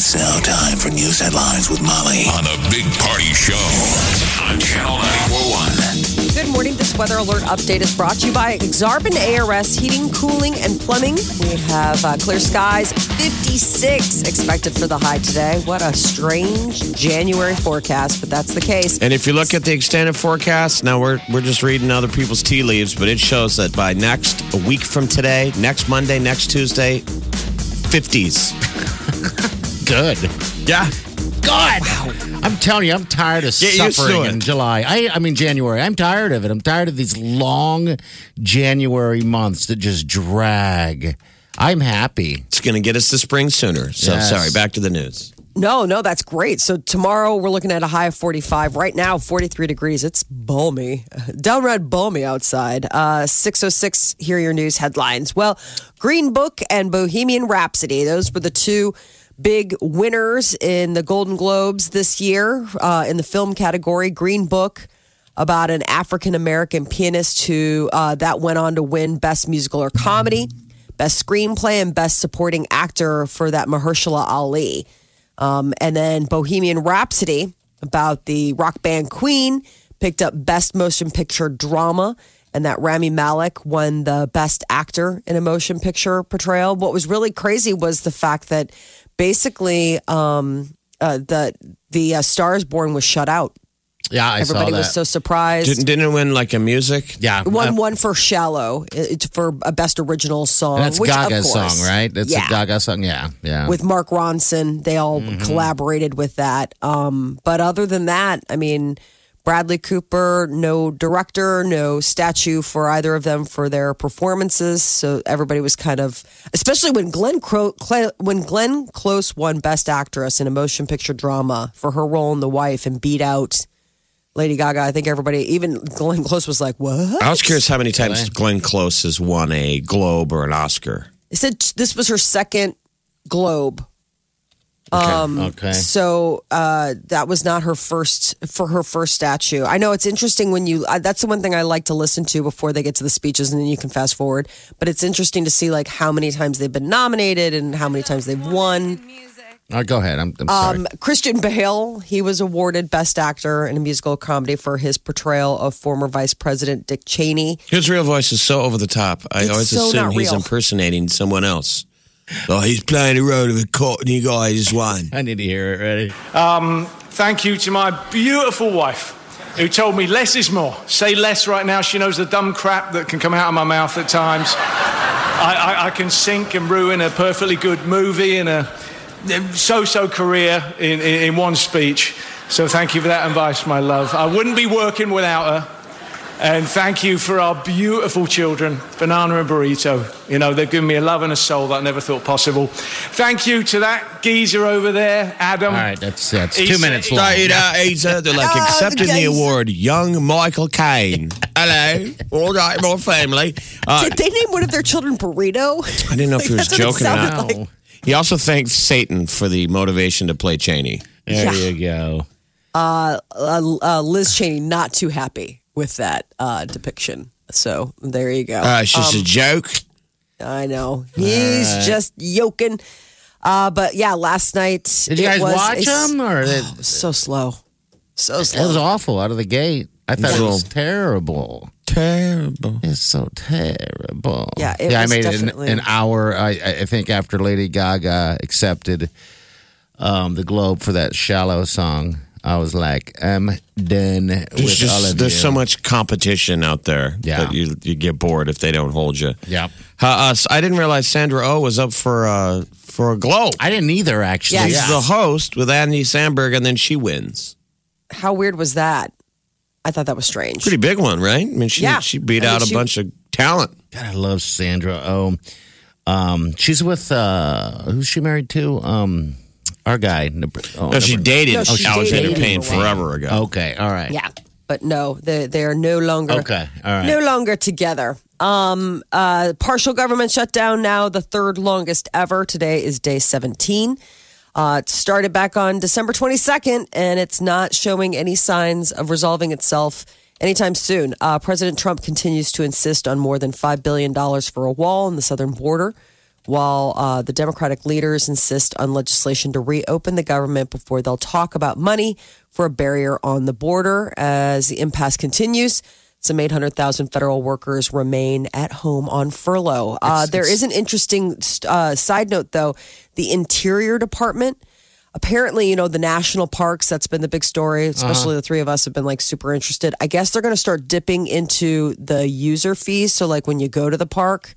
It's now time for news headlines with Molly on a big party show on Channel 941. Good morning. This weather alert update is brought to you by Aksarben ARS Heating, Cooling, and Plumbing. We have uh, clear skies, 56 expected for the high today. What a strange January forecast, but that's the case. And if you look at the extended forecast, now we're we're just reading other people's tea leaves, but it shows that by next a week from today, next Monday, next Tuesday, 50s. Good. Yeah. Good. I'm telling you, I'm tired of Get used to suffering it. in July. I, I mean January. I'm tired of it. I'm tired of these long January months that just drag. I'm happy. It's going to get us to spring sooner. So Yes. sorry, back to the news. No, no, that's great. So tomorrow we're looking at a high of 45. Right now, 43 degrees. It's balmy, downright balmy outside. Uh, 606, here are your news headlines. Well, Green Book and Bohemian Rhapsody, those were the two big winners in the Golden Globes this year uh, in the film category. Green Book about an African American pianist who uh, that went on to win Best Musical or Comedy, Best Screenplay, and Best Supporting Actor for that Mahershala Ali. Um, and then Bohemian Rhapsody about the rock band Queen picked up Best Motion Picture Drama, and that Rami Malek won the Best Actor in a Motion Picture Portrayal. What was really crazy was the fact that basically um, uh, the the uh, Stars Born was shut out. Yeah, I Everybody saw that. Everybody was so surprised. Didn't, didn't it win like a music? yeah, It won uh, one for "Shallow" it, for a best original song. that's which, of Gaga's course, song, right? That's yeah. a Gaga song. Yeah, yeah. with Mark Ronson. They all Mm-hmm. collaborated with that. Um, but other than that, I mean, Bradley Cooper, no director, no statue for either of them for their performances. So everybody was kind of, especially when Glenn Cro- Cle- when Glenn Close won Best Actress in a Motion Picture Drama for her role in The Wife and beat out. Lady Gaga, I think everybody, even Glenn Close was like, "What?" I was curious how many times Glenn Close has won a Globe or an Oscar. They said this was her second Globe. Okay. Okay. So uh, that was not her first for her first statue. I know it's interesting when you. Uh, that's the one thing I like to listen to before they get to the speeches, and then you can fast forward. But it's interesting to see like how many times they've been nominated and how many times they've won. Oh, go ahead. I'm, I'm sorry. Um, Christian Bale, he was awarded Best Actor in a musical comedy for his portrayal of former Vice President Dick Cheney. His real voice is so over the top. I It's always so assume he's real. impersonating someone else. Oh, he's playing the role of a Courtney guy who's won. I need to hear it. Ready? Um, thank you to my beautiful wife who told me less is more. Say less right now. She knows the dumb crap that can come out of my mouth at times. I, I, I can sink and ruin a perfectly good movie and a so so career in, in, in one speech. So thank you for that advice, my love. I wouldn't be working without her. And thank you for our beautiful children, Banana and Burrito. You know, they've given me a love and a soul that I never thought possible. Thank you to that geezer over there, Adam. All right, that's that's He's- two minutes long. Started out, he's, uh, they're like Oh, accepting the award, young Michael Caine. Hello, all right, more family. Uh, Did they name one of their children Burrito? I didn't know if he was That's what it joking or not. like. He also thanked Satan for the motivation to play Cheney. There Yeah. you go. uh, uh, Liz Cheney not too happy with that uh, depiction. So there you go. Uh, it's just a joke. I know he's just yoking. Uh, but yeah, last night Did you it guys was watch a s- them or it, So slow, so slow. it was awful out of the gate? I thought it was terrible. Terrible. It's so terrible. Yeah, it yeah. was I made it definitely- an, an hour. I, I think after Lady Gaga accepted um, the Globe for that "Shallow" song, I was like, I'm done There's with all of there's you. so much competition out there Yeah. that you you get bored if they don't hold you. Yep. Uh, uh, I didn't realize Sandra Oh was up for uh, for a Globe. I didn't either. Actually, Yeah, She's yeah. the host with Andy Samberg, and then she wins. How weird was that? I thought that was strange. Pretty big one, right? I mean, she Yeah. she beat I mean, out a bunch of talent. God, I love Sandra Oh. Um, she's with uh, who's she married to? Um, Our guy. Oh, No, she dated No, she Alexander dated Payne him forever ago. Okay, all right. Yeah, but no, they they are no longer Okay, all right. no longer together. Um, uh, partial government shutdown now, the third longest ever. Today is day 17. Uh, it started back on December 22nd, and it's not showing any signs of resolving itself anytime soon. Uh, President Trump continues to insist on more than $5 billion for a wall on the southern border, while uh, the Democratic leaders insist on legislation to reopen the government before they'll talk about money for a barrier on the border. As the impasse continues, some 800,000 federal workers remain at home on furlough. Uh, there is an interesting uh, side note, though. The Interior Department, apparently, you know, the national parks, that's been the big story, especially the three of us have been like super interested. I guess they're going to start dipping into the user fees. So, like when you go to the park,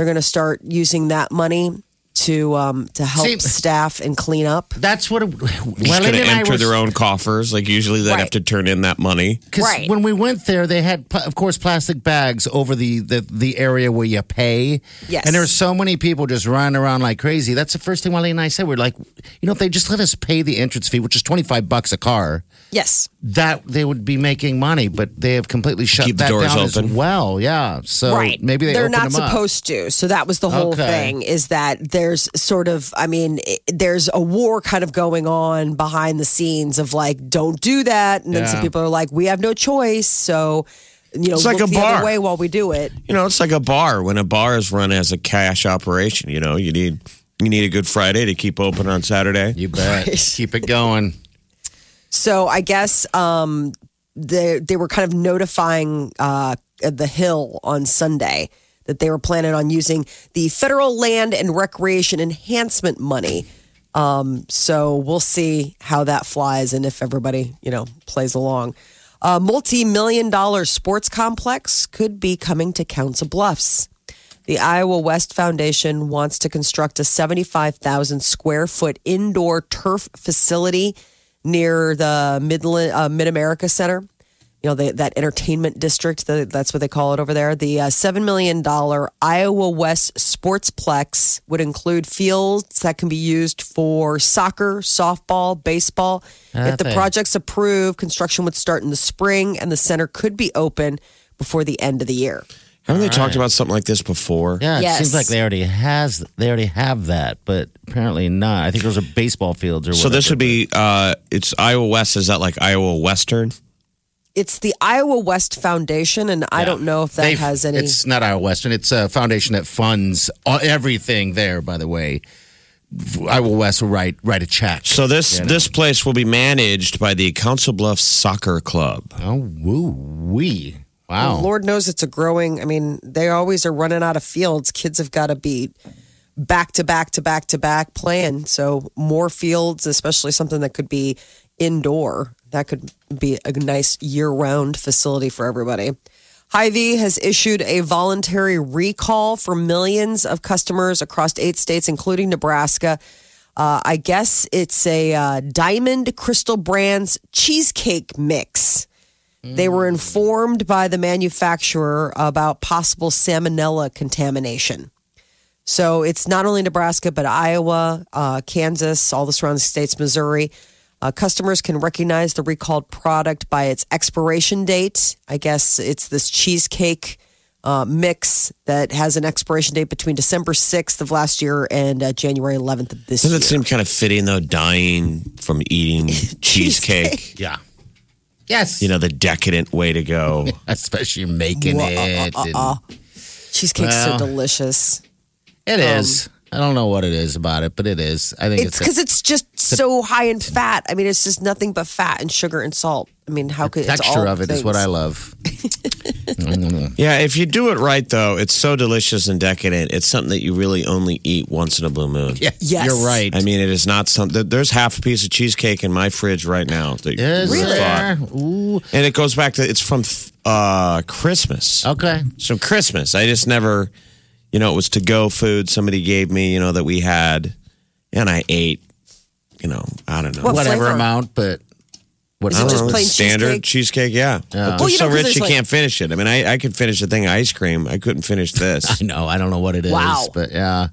they're going to start using that money to um, to help See- staff and clean up. That's what. It, They're just Well, going to enter were- their own coffers. Like usually they'd have to turn in that money. Because Right. when we went there, they had, of course, plastic bags over the, the, the area where you pay. Yes. And there there's so many people just running around like crazy. That's the first thing Wally and I said. We're like, you know, if they just let us pay the entrance fee, which is 25 bucks a car, Yes. that they would be making money. But they have completely shut Keep the that doors down as open. well. Yeah. So right. maybe they are not them up. supposed to. So that was the whole Okay. thing. Is that there's sort of, I mean, it, there's a war kind of going on behind the scenes of like, don't do that, and then some people are like, we have no choice, so you know, It's like a the other bar. way while we do it. You know, it's like a bar. When a bar is run as a cash operation, you know, you need you need a good Friday to keep open on Saturday. You bet. Right. Keep it going. So I guess um, they they were kind of notifying uh, the Hill on Sunday that they were planning on using the federal land and recreation enhancement money. Um, so we'll see how that flies and if everybody you know plays along. A multi-million dollar sports complex could be coming to Council Bluffs. The Iowa West Foundation wants to construct a 75,000 square foot indoor turf facility near the Midland uh, Mid America Center. You know, the, that entertainment district, the, that's what they call it over there. The uh, $7 million Iowa West Sportsplex would include fields that can be used for soccer, softball, baseball. if the project's approved, construction would start in the spring and the center could be open before the end of the year. Haven't they talked about something like this before? Yeah, it Yes. seems like they already has they already have that, but apparently not. I think those are baseball fields or So this whatever. would be uh it's Iowa West. Is that like Iowa Western? It's the Iowa West Foundation, and I don't know if that They- has any. It's not Iowa Western. It's a foundation that funds all, everything there. By the way, Iowa West will write write a check. So this You know. this place will be managed by the Council Bluffs Soccer Club. oh woo wee wow. Lord knows it's a growing. I mean, they always are running out of fields. Kids have got to be back to back to back to back playing. So more fields, especially something that could be indoor. That could be a nice year round facility for everybody. Hy-Vee has issued a voluntary recall for millions of customers across eight states, including Nebraska. Uh, I guess it's a uh, Diamond Crystal Brands cheesecake mix. They were informed by the manufacturer about possible salmonella contamination. So it's not only Nebraska, but Iowa, uh, Kansas, all the surrounding states, Missouri. Uh, customers can recognize the recalled product by its expiration date. I guess it's this cheesecake uh, mix that has an expiration date between December 6th of last year and uh, January 11th of this year. Doesn't it seem kind of fitting though, dying from eating cheesecake? yeah. Yes. You know, the decadent way to go. especially making Wha- it. uh, and- uh, Cheesecake's Well, so delicious. It is. I don't know what it is about it, but it is. I think It's it's, because it's just so high in fat. I mean, it's just nothing but fat and sugar and salt. I mean, how could the it's texture all of it is what I love. Yeah, if you do it right though, it's so delicious and decadent. It's something that you really only eat once in a blue moon. Yeah, Yes. you're right. I mean, it is not something. There's half a piece of cheesecake in my fridge right now. That you there? Ooh. And it goes back to it's from uh, Christmas. Okay. So Christmas, I just never, you know, it was to go food somebody gave me, you know, that we had, and I ate. You know, I don't know. What Whatever flavor? amount, but what Is it I don't just know, plain standard cheesecake? yeah. But Well, you so know, 'cause rich you like- can't finish it. I mean, I, I could finish a thing of ice cream. I couldn't finish this. I know. I don't know what it is, Wow. but yeah.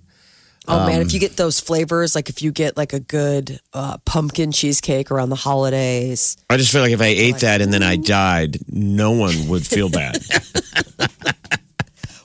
Oh man, Um, if you get those flavors, like if you get like a good uh, pumpkin cheesecake around the holidays, I just feel like if I ate that and then I died, no one would feel bad.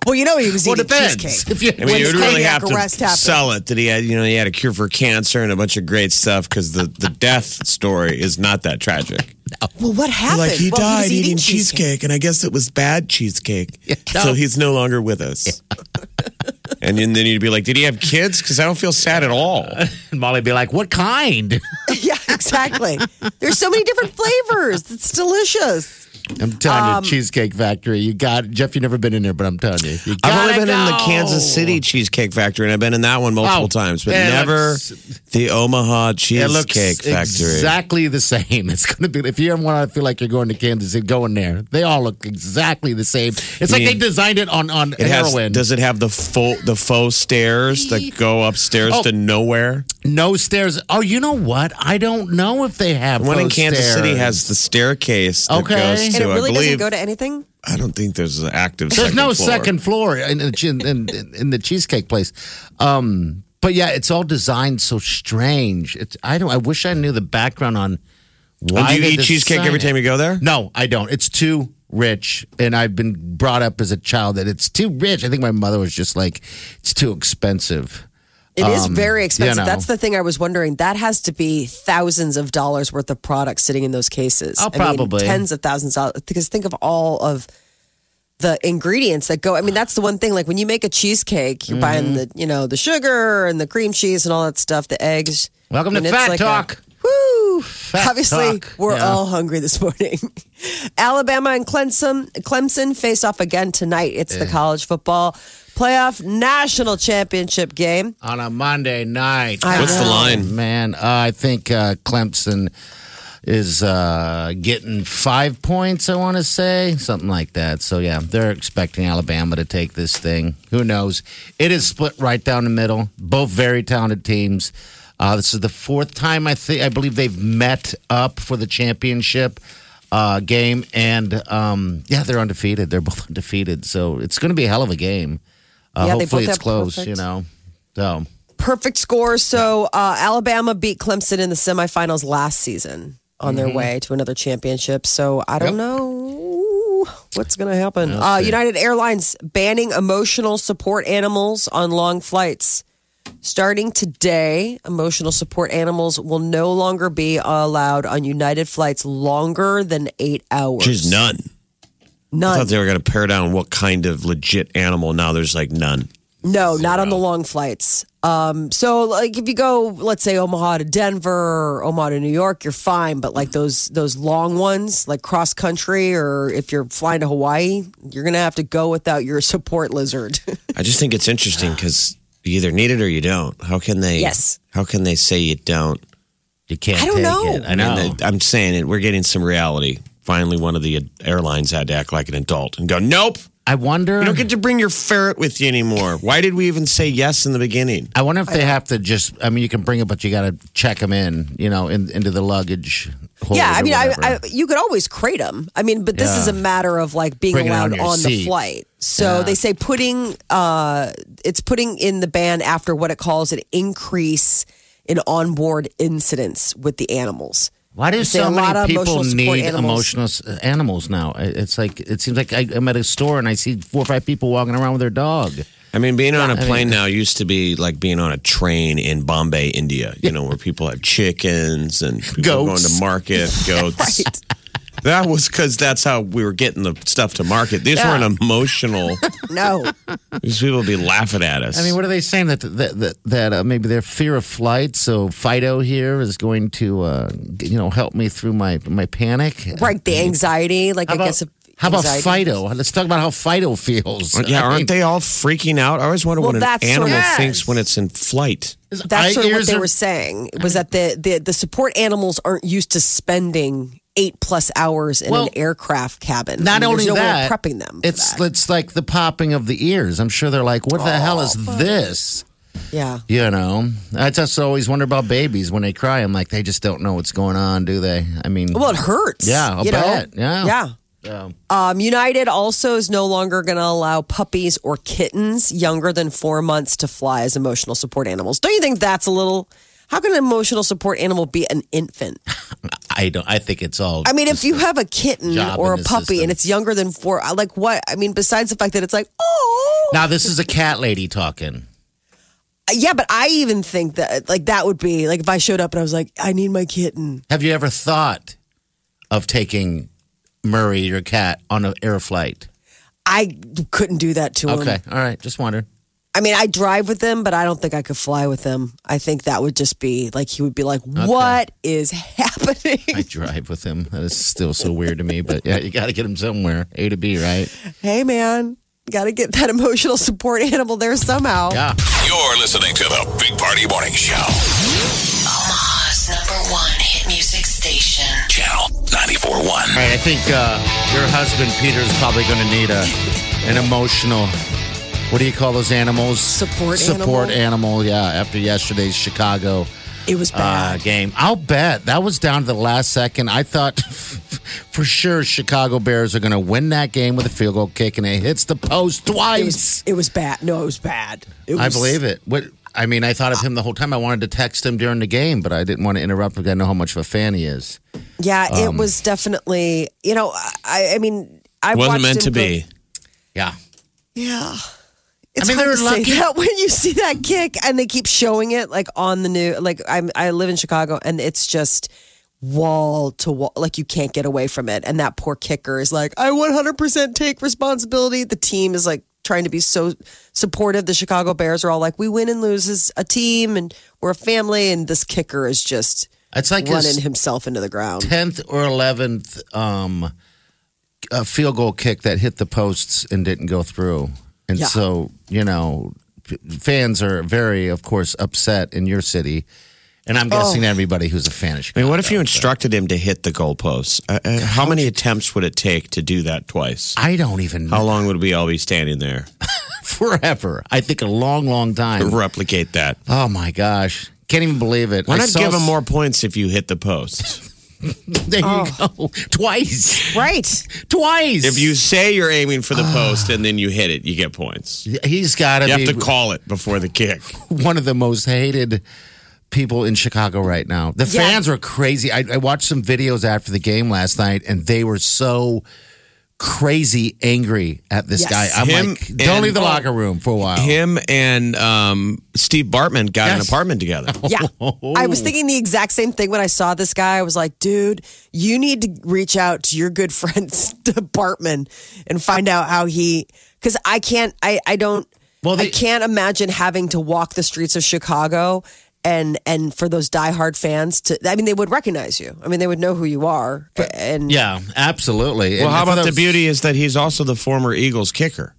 well, you know he was Well, eating depends. cheesecake. If you, I mean, you would really have to arrest happened. sell it that he had, you know, he had a cure for cancer and a bunch of great stuff because the, the death story is not that tragic. Well, what happened? Like he Well, died was eating cheesecake, and I guess it was bad cheesecake, so he's no longer with us. and then then you'd be like, "Did he have kids?" Because I don't feel sad at all. and Molly'd be like, "What kind?" yeah, exactly. There's so many different flavors. It's delicious. I'm telling Um, you, Cheesecake Factory. You got Jeff. You've never been in there, but I'm telling you, you I've only gotta been in the. Kansas City Cheesecake Factory, and I've been in that one multiple Oh, times, but never looks- the Omaha It looks Cheesecake Factory. exactly the same. It's going to be if you ever want to feel like you're going to Kansas City, go in there. They all look exactly the same. It's like mean- they designed it on on It has. heroin. Does it have the faux the faux stairs that go upstairs Oh. to nowhere? no stairs. Oh, you know what? I don't know if they have The one in Kansas stairs. City has the staircase that Okay. Goes And to. And it really I doesn't go to anything. I don't think there's an active. There's second no floor. second floor in, in, in, in the cheesecake place. Um, but yeah, it's all designed so strange. It's I don't. I wish I knew the background on why And do you they eat cheesecake every time you go there? No, I don't. It's too rich, and I've been brought up as a child that it's too rich. I think my mother was just like, it's too expensive. It is Um, very expensive. you know. That's the thing I was wondering. That has to be thousands of dollars worth of products sitting in those cases. Oh, I mean, probably. tens of thousands of dollars. Because think of all of the ingredients that go. I mean, that's the one thing. Like when you make a cheesecake, you're buying Mm-hmm. the you know the sugar and the cream cheese and all that stuff, the eggs. Welcome And to Fat like a- Talk. Woo! Fat Obviously, talk. we're Yeah. all hungry this morning. Alabama and Clemson, Clemson face off again tonight. It's the college football playoff national championship game. on a Monday night. I What's the line? Man, uh, I think uh, Clemson is uh, getting five points, I want to say, something like that. So, yeah, they're expecting Alabama to take this thing. Who knows? It is split right down the middle. Both very talented teams. Uh, this is the fourth time I think I believe they've met up for the championship uh, game, and um, yeah, they're undefeated. They're both undefeated, so it's going to be a hell of a game. Uh, Yeah, they hopefully, it's close. perfect- You know, so perfect score. So uh, Alabama beat Clemson in the semifinals last season on their way to another championship. So I don't Yep. know what's going to happen. Uh. United Airlines banning emotional support animals on long flights. Starting today, emotional support animals will no longer be allowed on United flights longer than eight hours. She's none. I thought they were going to pare down what kind of legit animal. Now there's like none. No, not on the long flights. Um, so like if you go, let's say Omaha to Denver or Omaha to New York, you're fine. But like those those long ones, like cross country, or if you're flying to Hawaii, you're gonna have to go without your support lizard. I just think it's interesting because you either need it or you don't. How can they? Yes. How can they say you don't? you can't. I don't take know. It. I know. mean, I'm saying it. We're getting some reality. Finally, one of the airlines had to act like an adult and go, "Nope, I wonder. you don't get to bring your ferret with you anymore." Why did we even say yes in the beginning? I wonder if they have to just. I mean, you can bring it, but you got to check them in. You know, in, into the luggage. Yeah, I mean, I. I, you could always crate them. I mean, but this Yeah. is a matter of like being Bring it on allowed on, the flight. So Yeah. they say putting uh, it's putting in the ban after what it calls an increase in onboard incidents with the animals. Why do so a lot many of people emotional need animals. emotional uh, animals now? It- It's like it seems like I, I'm at a store and I see four or five people walking around with their dog. I mean, being on a I plane mean- now used to be like being on a train in Bombay, India. You know, where people have chickens and people going to market, goats. That was because that's how we were getting the stuff to market. These Yeah. weren't emotional. No, These people would be laughing at us. I mean, what are they saying that that that, that uh, maybe their fear of flight? So Fido here is going to uh, you know help me through my my panic. right? The anxiety, like How I about, guess. how about anxiety- Fido? Let's talk about how Fido feels. yeah, I aren't mean, they all freaking out? I always wonder Well, what an that's sort animal of- thinks when it's in flight. his That's eye sort of what ears they are- were saying was that the, the the support animals aren't used to spending eight plus hours in Well, an aircraft cabin. Not I mean, only no that, prepping them. It's that. it's like the popping of the ears. I'm sure they're like, "What the hell is this?" yeah. You know, I just always wonder about babies when they cry. I'm like, they just don't know what's going on, do they? I mean, Well, it hurts. Yeah, I'll you know? bet. Yeah. Yeah. Um, United also is no longer going to allow puppies or kittens younger than four months to fly as emotional support animals. Don't you think that's a little? How can an emotional support animal be an infant? I don't. I think it's all. I mean, if you have a kitten job or in a the puppy system. and it's younger than four, I- like what? I mean, besides the fact that it's like, oh, now this is a cat lady talking. Uh, yeah, but I even think that like that would be like if I showed up and I was like, I need my kitten. Have you ever thought of taking Murray, your cat, on an air flight? I couldn't do that to him. Okay, all right. Just wondering. I mean, I drive with them, but I don't think I could fly with them. I think that would just be like he would be like, "What is happening?" I drive with him. That is still so weird to me, but yeah, you got to get him somewhere. A to B, right? hey, man, got to get that emotional support animal there somehow. Yeah. You're listening to the Big Party Morning Show. Omaha's number one hit music station. Channel 94.1. All right, I think uh, your husband Peter is probably going to need a an emotional. What do you call those animals? Support Support animal? animal. Yeah. After yesterday's Chicago It was uh, bad. game, I'll bet that was down to the last second. I thought for sure Chicago Bears are going to win that game with a field goal kick, and it hits the post it twice. was it was bad. No, it was bad. It I believe it. What I mean, I thought of him the whole time. I wanted to text him during the game, but I didn't want to interrupt because I know how much of a fan he is. Yeah, Um, it was definitely. You know, I, I mean, I Wasn't watched meant him to go- be. Yeah. Yeah. It's mean, hard to lucky. say that when you see that kick and they keep showing it like on the new like I'm I live in Chicago and it's just wall to wall like you can't get away from it. And that poor kicker is like I 100% take responsibility. The team is like trying to be so supportive. The Chicago Bears are all like we win and lose as a team and we're a family. And this kicker is just It's like running himself into the ground. tenth or eleventh um, field goal kick that hit the posts and didn't go through, and Yeah. so you know, fans are very, of course, upset in your city, and I'm guessing everybody who's a fan of I mean, what if you instructed him to hit the goalposts? Uh, uh, how many attempts would it take to do that twice? I don't even know. How long would we all be standing there forever. I think a long, long time. to replicate that? Oh my gosh, can't even believe it. Why I not saw give him more points if you hit the posts? There you oh. go, twice, right twice. if you say you're aiming for the ah. post and then you hit it, you get points. he's got to You be have to call it before the kick. one of the most hated people in Chicago right now. The Yeah. fans are crazy. I, I watched some videos after the game last night, and they were so crazy angry at this Yes. guy. I'm Him like, don't and- leave the locker room for a while. Him and um, Steve Bartman got an apartment together. Yeah. I was thinking the exact same thing when I saw this guy. I was like, dude, you need to reach out to your good friend to Bartman and find out how he because I can't I, I don't Well, I can't imagine having to walk the streets of Chicago and and for those diehard fans to I mean they would recognize you. I mean they would know who you are. and Yeah, absolutely. Well, And how for about the beauty is that he's also the former Eagles kicker.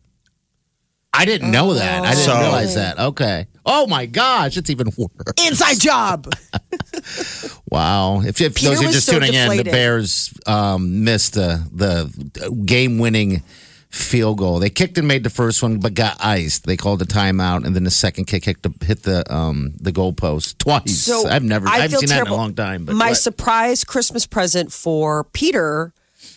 I didn't know that. I didn't So- realize that. Okay. Oh my gosh, it's even worse. inside job. Wow. If, if those are just so tuning in, the. Bears um, missed the the game winning field goal. They kicked and made the first one, but got iced. They called a timeout, and then the second kick hit the, hit the um, the goalpost twice. So I've never, I I haven't feel seen that in a long time. But My what? surprise Christmas present for Peter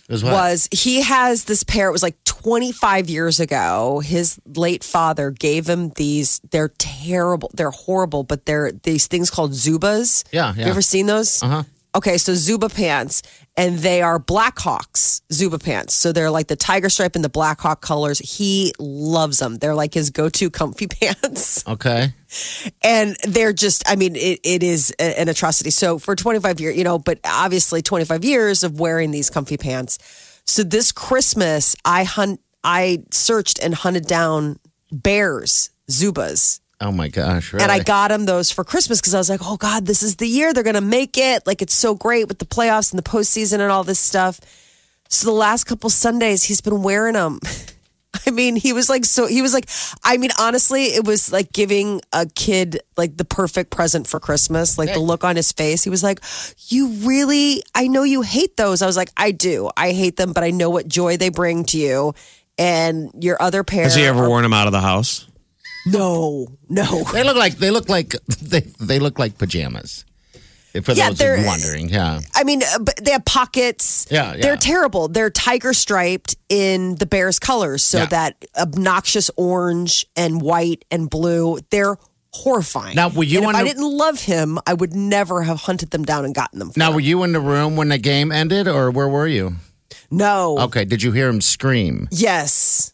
was, was he has this pair. It was like 25 years ago. His late father gave him these. They're terrible. They're horrible, but they're these things called Zubaz. Yeah, yeah. You ever seen those? Uh huh. Okay, so Zuba pants, and they are Blackhawks Zuba pants. So they're like the tiger stripe and the Blackhawk colors. He loves them. They're like his go-to comfy pants okay. and they're just i mean it, it is an atrocity so for 25 years you know but obviously 25 years of wearing these comfy pants so this christmas i hunt i searched and hunted down bears zubaz Oh my gosh! Really? and i got him those for christmas because i was like oh god this is the year they're gonna make it like it's so great with the playoffs and the postseason and all this stuff so the last couple sundays he's been wearing them I mean, he was like so. He was like, I mean, honestly, it was like giving a kid like the perfect present for Christmas. Like the look on his face, he was like, "You really? I know you hate those." I was like, "I do. I hate them, but I know what joy they bring to you." And your other pair. Has he ever are- worn them out of the house? No, no. They look like they look like they they look like pajamas. For Yeah, those they're- wondering, yeah. I mean, uh, but they have pockets. Yeah, yeah. They're terrible. They're tiger striped in the Bears colors. So Yeah. that obnoxious orange and white and blue, they're horrifying. Now, were you And if I didn't love him, I would never have hunted them down and gotten them. For Now, him. were you in the room when the game ended, or where were you? no. Okay, did you hear him scream? Yes.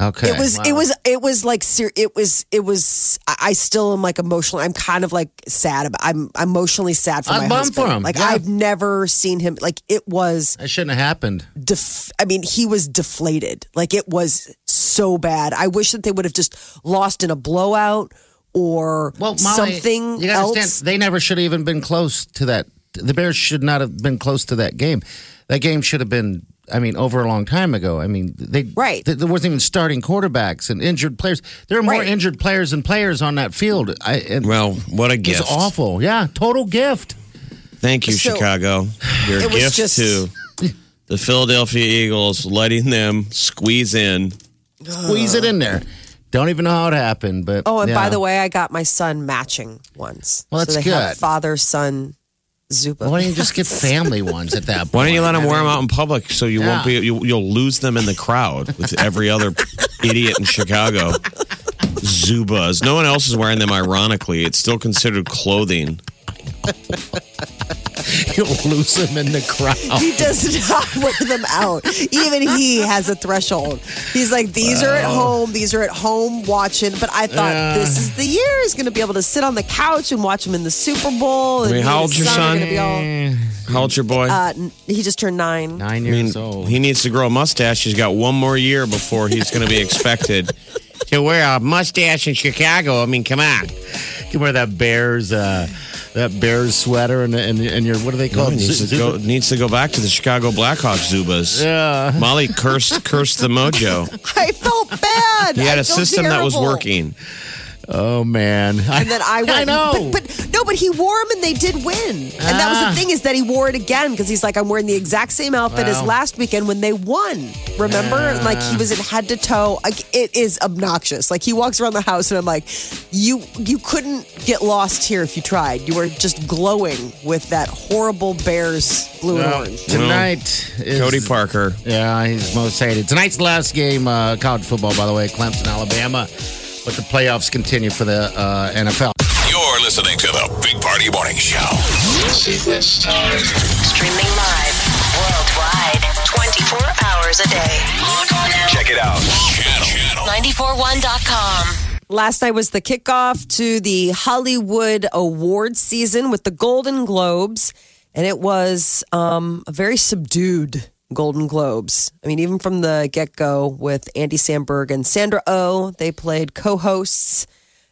Okay, It was wow. it was it was like ser- it was it was I I still am like emotionally I'm kind of like sad about I'm emotionally sad for I'm my bummed husband. for him, Like yeah. I've never seen him like it was That shouldn't have happened. def- I mean, he was deflated. Like it was so bad. I wish that they would have just lost in a blowout or Well, Molly, something you gotta else. understand, they never should have even been close to that. The Bears should not have been close to that game. That game should have been, I mean, over a long time ago. I mean, they Right. th- There wasn't even starting quarterbacks and injured players. There are more Right. injured players than players on that field. I, and Well, what a gift! it's gift. awful. Yeah, total gift. Thank you, So- Chicago. Your gift just- to the Philadelphia Eagles, letting them squeeze in. Squeeze it in there. Don't even know how it happened, but oh, and yeah. by the way, I got my son matching ones. Well, so that's they have good. father son Zupa. why don't you just get family ones at that point? Why don't you let them I wear them out in public so you won't be you, you'll lose them in the crowd with every other idiot in Chicago. Zubaz. No one else is wearing them. Ironically, it's still considered clothing. You'll lose them in the crowd. He does not wear them out. Even he has a threshold. He's like, these are at home. These are at home watching. But I thought Yeah. this is the year. He's going to be able to sit on the couch and watch him in the Super Bowl. And I mean, he how old's your son? are son? gonna be all- How old's your boy? uh, he just turned nine. Nine I mean, years old. he needs to grow a mustache. He's got one more year before he's going to be expected to wear a mustache in Chicago. I mean, come on. You can wear that Bears, uh, that Bears sweater and and, and your what do they No, call he it? needs, to go, needs to go back to the Chicago Blackhawks, Zubaz. Yeah. Molly cursed cursed the mojo. I felt bad. He had I a felt system that was working. Oh man. And then I went. I know. But, but no, but he wore them and they did win. And that was Ah. the thing is that he wore it again because he's like, I'm wearing the exact same outfit as last weekend when they won. Remember? Like he was in head to toe. Like it is obnoxious. Like he walks around the house and I'm like, you you couldn't get lost here if you tried. You were just glowing with that horrible Bears blue and orange. tonight is Cody Parkey. Yeah, he's most hated. Tonight's the last game, uh, college football, by the way, Clemson, Alabama. But the playoffs continue for the uh, NFL. You're listening to the Big Party Morning Show. Streaming live worldwide 24 hours a day. Log on now. Check it out. Channel. 941.com. Last night was the kickoff to the Hollywood award season with the Golden Globes, and it was um, a very subdued Golden Globes. I mean, even from the get go with Andy Samberg and Sandra O, oh, they played co hosts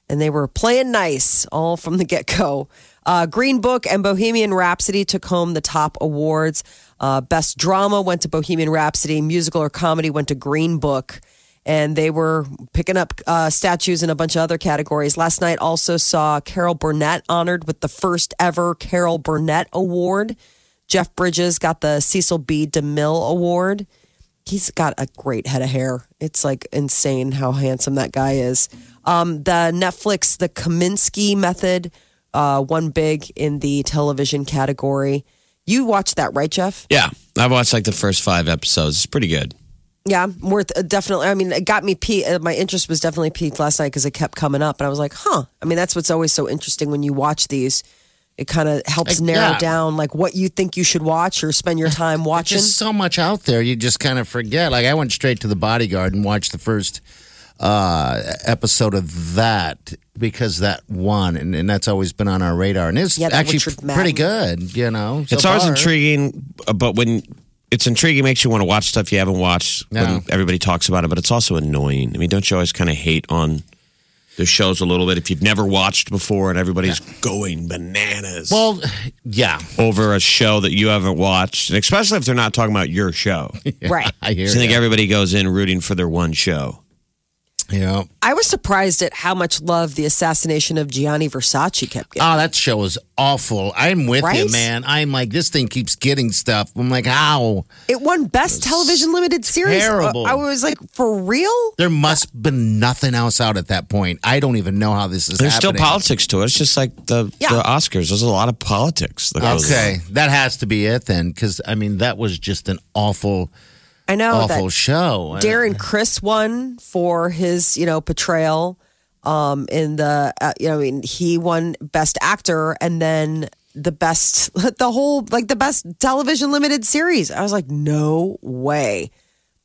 and they were playing nice all from the get go. Uh, Green Book and Bohemian Rhapsody took home the top awards. Uh, Best drama went to Bohemian Rhapsody, musical or comedy went to Green Book and they were picking up uh, statues in a bunch of other categories. Last night also saw Carol Burnett honored with the first ever Carol Burnett Award. Jeff Bridges got the Cecil B. DeMille Award. He's got a great head of hair. It's like insane how handsome that guy is. Um, the Netflix, the Kominsky Method, uh, won big in the television category. You watched that, right, Jeff? Yeah, I've watched like the first five episodes. It's pretty good. Yeah, worth uh, definitely. I mean, it got me. Pe- uh, my interest was definitely piqued last night because it kept coming up, and I was like, "Huh." I mean, that's what's always so interesting when you watch these. It kind of helps Like, narrow yeah. down like what you think you should watch or spend your time watching. Just so much out there, you just kind of forget. Like I went straight to the Bodyguard and watched the first uh, episode of that because that won, and, and that's always been on our radar, and it's Yeah, actually Richard pretty Madden. good. You know, so it's always far. intriguing, uh, but when it's intriguing, makes you want to watch stuff you haven't watched Yeah. when everybody talks about it. But it's also annoying. I mean, don't you always kind of hate on the shows a little bit if you've never watched before and everybody's going bananas Well, yeah, over a show that you haven't watched, and especially if they're not talking about your show. right. I hear. So I think everybody goes in rooting for their one show. Yeah. I was surprised at how much love the assassination of Gianni Versace kept getting. Oh, that show was awful. I'm with you, man. I'm like, this thing keeps getting stuff. I'm like, how? it won Best Television Limited Series. Uh, terrible. I was like, for real? There must have been nothing else out at that point. I don't even know how this is There's still politics to it. It's just like the, Yeah. the Oscars. There's a lot of politics. That goes Okay, that has to be it then, because I mean that was just an awful, I know awful show. Darren Criss won for his, you know, portrayal um, in the, uh, you know, I mean, he won Best Actor and then the best, the whole, like the best television limited series. I was like, no way.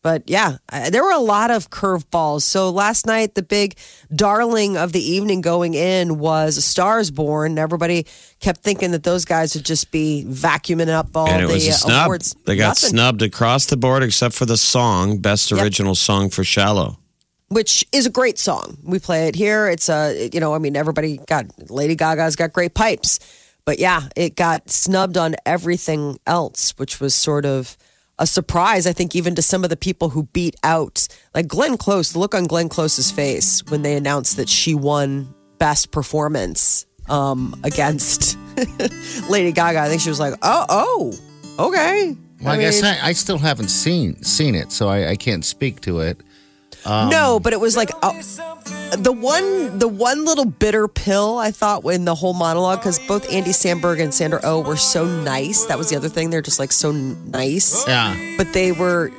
But yeah, I- there were a lot of curveballs. So last night, the big darling of the evening going in was Stars Born. Everybody kept thinking that those guys would just be vacuuming up all And it the was a uh, snub. awards. They got Nothing. snubbed across the board except for the song, Best Yep. Original Song for Shallow. which is a great song. We play it here. It's a, you know, I mean, everybody got Lady Gaga's got great pipes, but yeah, it got snubbed on everything else, which was sort of a surprise. I think even to some of the people who beat out, like Glenn Close. The look on Glenn Close's face when they announced that she won Best Performance um, against Lady Gaga. I think she was like, oh, oh, okay. Well, I, guess mean- I, I still haven't seen seen it, so I, I can't speak to it. No, but it was like uh, the one the one little bitter pill I thought in the whole monologue because both Andy Samberg and Sandra Oh were so nice. That was the other thing; they're just like so nice. Yeah, But they were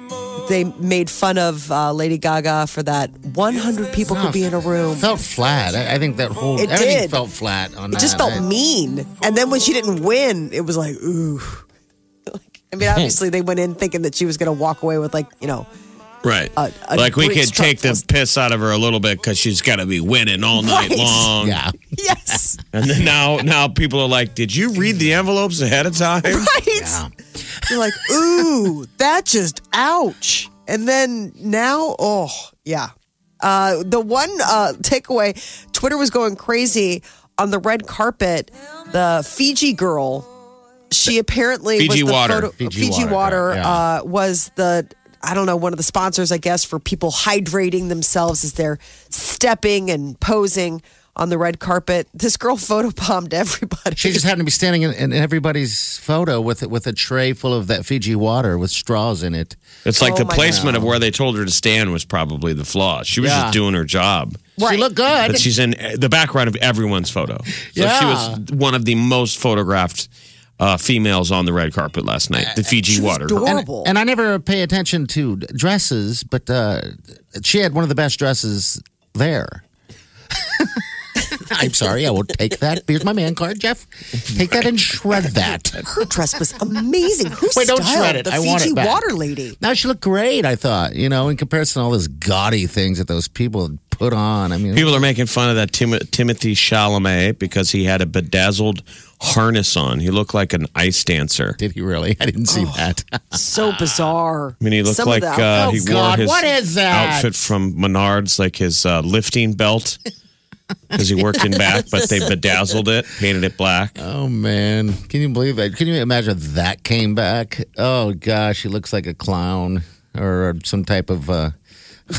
they made fun of uh, Lady Gaga for that. One hundred people could be in a room. felt flat. I, I think that whole It everything did. felt flat on It that. just felt I- mean. And then when she didn't win, it was like ooh. Like, I mean, obviously they went in thinking that she was going to walk away with like you know Right. A- a like we could take the piss out of her a little bit because she's got to be winning all night Right. long. Yeah, yes And then now, now people are like, "Did you read the envelopes ahead of time?" right. You're like, ooh, that just ouch. And then now, oh, yeah. Uh, the one uh, takeaway Twitter was going crazy on the red carpet. The Fiji girl, she apparently Fiji was the water. photo, Fiji Fiji, water, water, yeah. uh, was the I don't know one of the sponsors I guess for people hydrating themselves as they're stepping and posing on the red carpet. This girl photobombed everybody. she just happened to be standing in, in everybody's photo with with a tray full of that Fiji water with straws in it. It's like Oh the my placement of where they told her to stand was probably the flaw. She was Yeah. just doing her job. She looked good. But she's in the background of everyone's photo. So she was one of the most photographed uh, females on the red carpet last night. The Fiji water. girl. adorable. And I never pay attention to dresses, but uh, she had one of the best dresses there. I'm sorry, I will take that. Here's my man card, Jeff. Take that and shred that. Her dress was amazing. Who Wait, don't styled shred it. The I Fiji want it back. water lady. Now she looked great, I thought, you know, in comparison to all those gaudy things that those people put on. I mean, People are making fun of that Tim- Timothy Chalamet because he had a bedazzled harness on. He looked like an ice dancer. did he really? I didn't see that. So bizarre. I mean, he looked Some of like the uh, he outfits- wore God, his what is that? outfit from Menards, like his uh, lifting belt, because he worked in back, but they bedazzled it, painted it black. Oh man, can you believe that? Can you imagine that came back? Oh gosh, he looks like a clown or some type of. Uh,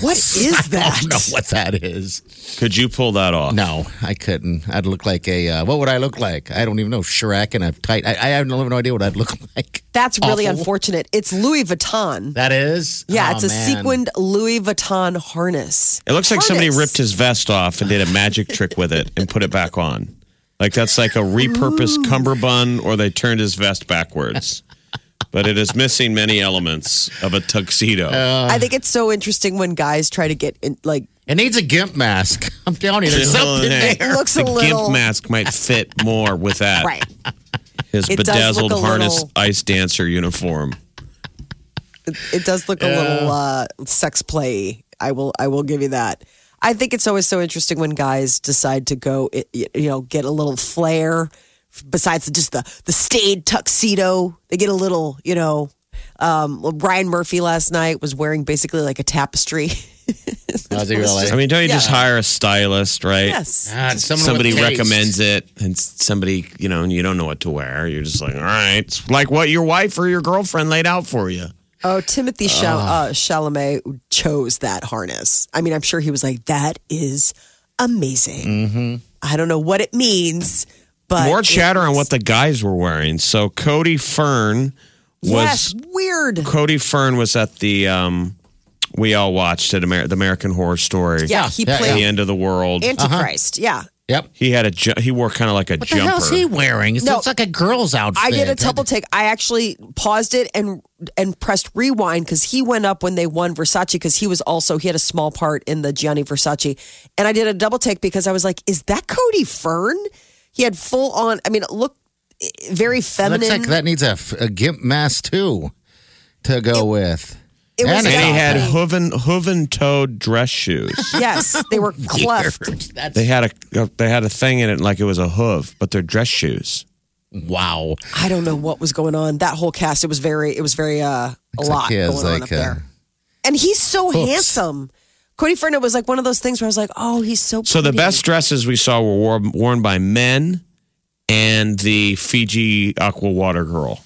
What is that? I don't know what that is. Could you pull that off? No, I couldn't. I'd look like a. Uh, what would I look like? I don't even know. Shrek and a tight. I, I have no no idea what I'd look like. That's really Awful. unfortunate. It's Louis Vuitton. That is. yeah, Oh, it's a man. sequined Louis Vuitton harness. It looks like somebody Harness. ripped his vest off and did a magic trick with it and put it back on. Like that's like a repurposed cummerbund, or they turned his vest backwards. But it is missing many elements of a tuxedo. I think it's so interesting when guys try to get in, like It needs a gimp mask. I'm telling you, there's something there. It looks the a little- gimp mask might fit more with that. right. His It bedazzled harness little- ice dancer uniform. It, it does look a little uh, sex play. I will. I will give you that. I think it's always so interesting when guys decide to go, you know, get a little flair. Besides just the the staid tuxedo, they get a little, you know. Um, well, Ryan Murphy last night was wearing basically like a tapestry. How's he really? I mean, don't you just hire a stylist, right? yes, God, Somebody recommends it, and somebody, you know, and you don't know what to wear. You're just like, all right, it's like what your wife or your girlfriend laid out for you. Oh, Timothy Chal- uh, Chalamet chose that harness. I mean, I'm sure he was like, "That is amazing." I don't know what it means, but More it chatter on what the guys were wearing. So Cody Fern was Yes, weird. Cody Fern was at the um we all watched it Amer- the American Horror Story. Yeah, he yeah, played The end of the world. Antichrist. Yeah. Yep. he had a ju- he wore kind of like a What the jumper. hell's he wearing? It No. looks like a girl's outfit. I did a double take. I actually paused it and and pressed rewind because he went up when they won Versace because he was also he had a small part in the Gianni Versace, and I did a double take because I was like, "Is that Cody Fern?" He had full on. I mean, it looked very feminine. Looks like that needs a gimp mask too to go with. it was And and he had definitely- hooven hooven toed dress shoes. yes, they were cleft. That's they had a they had a thing in it like it was a hoof, but they're dress shoes. wow. I don't know what was going on. That whole cast, it was very, it was very uh, a Looks lot like he has going on up uh, there. And he's so Hoofs. handsome. Cody Fern, it was like one of those things where I was like, "Oh, he's so." So the best dresses we saw were wore, worn by men and the Fiji Aqua Water Girl.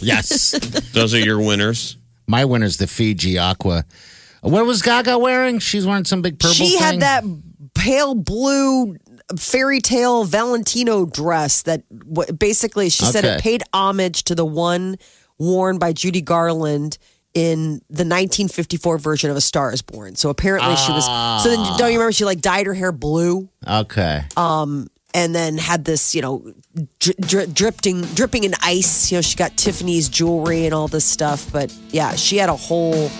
yes. Those are your winners. My winner's the Fiji Aqua. What was Gaga wearing? She's wearing some big purple. She thing? had that pale blue fairy tale Valentino dress that basically she said it paid homage to the one worn by Judy Garland in the 1954 version of A Star Is Born. So apparently she was. So then, don't you remember she like dyed her hair blue Okay. Um, and then had this, you know, dri- dri- dripping dripping in ice. You know, she got Tiffany's jewelry and all this stuff. But yeah, she had a whole.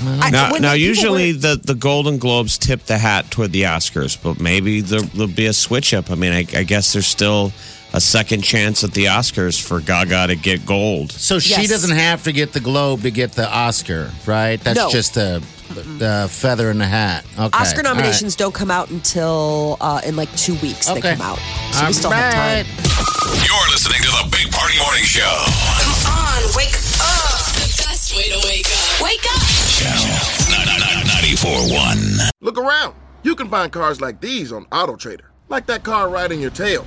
I- Now, when now people usually wear- the, the Golden Globes tip the hat toward the Oscars, but maybe there, there'll be a switch up. I mean, I, I guess there's still a second chance at the Oscars for Gaga to get gold. So she Yes. doesn't have to get the Globe to get the Oscar, right? That's No. just a, a feather in the hat. Okay. Oscar All right. nominations don't come out until uh, in like two weeks. They Okay. come out, so All we still have time. right. You're listening to the Big Party Morning Show. Come on, wake up. The best way to wake up. Wake up. Channel 94.1. Look around. You can find cars like these on AutoTrader, like that car right in your tail.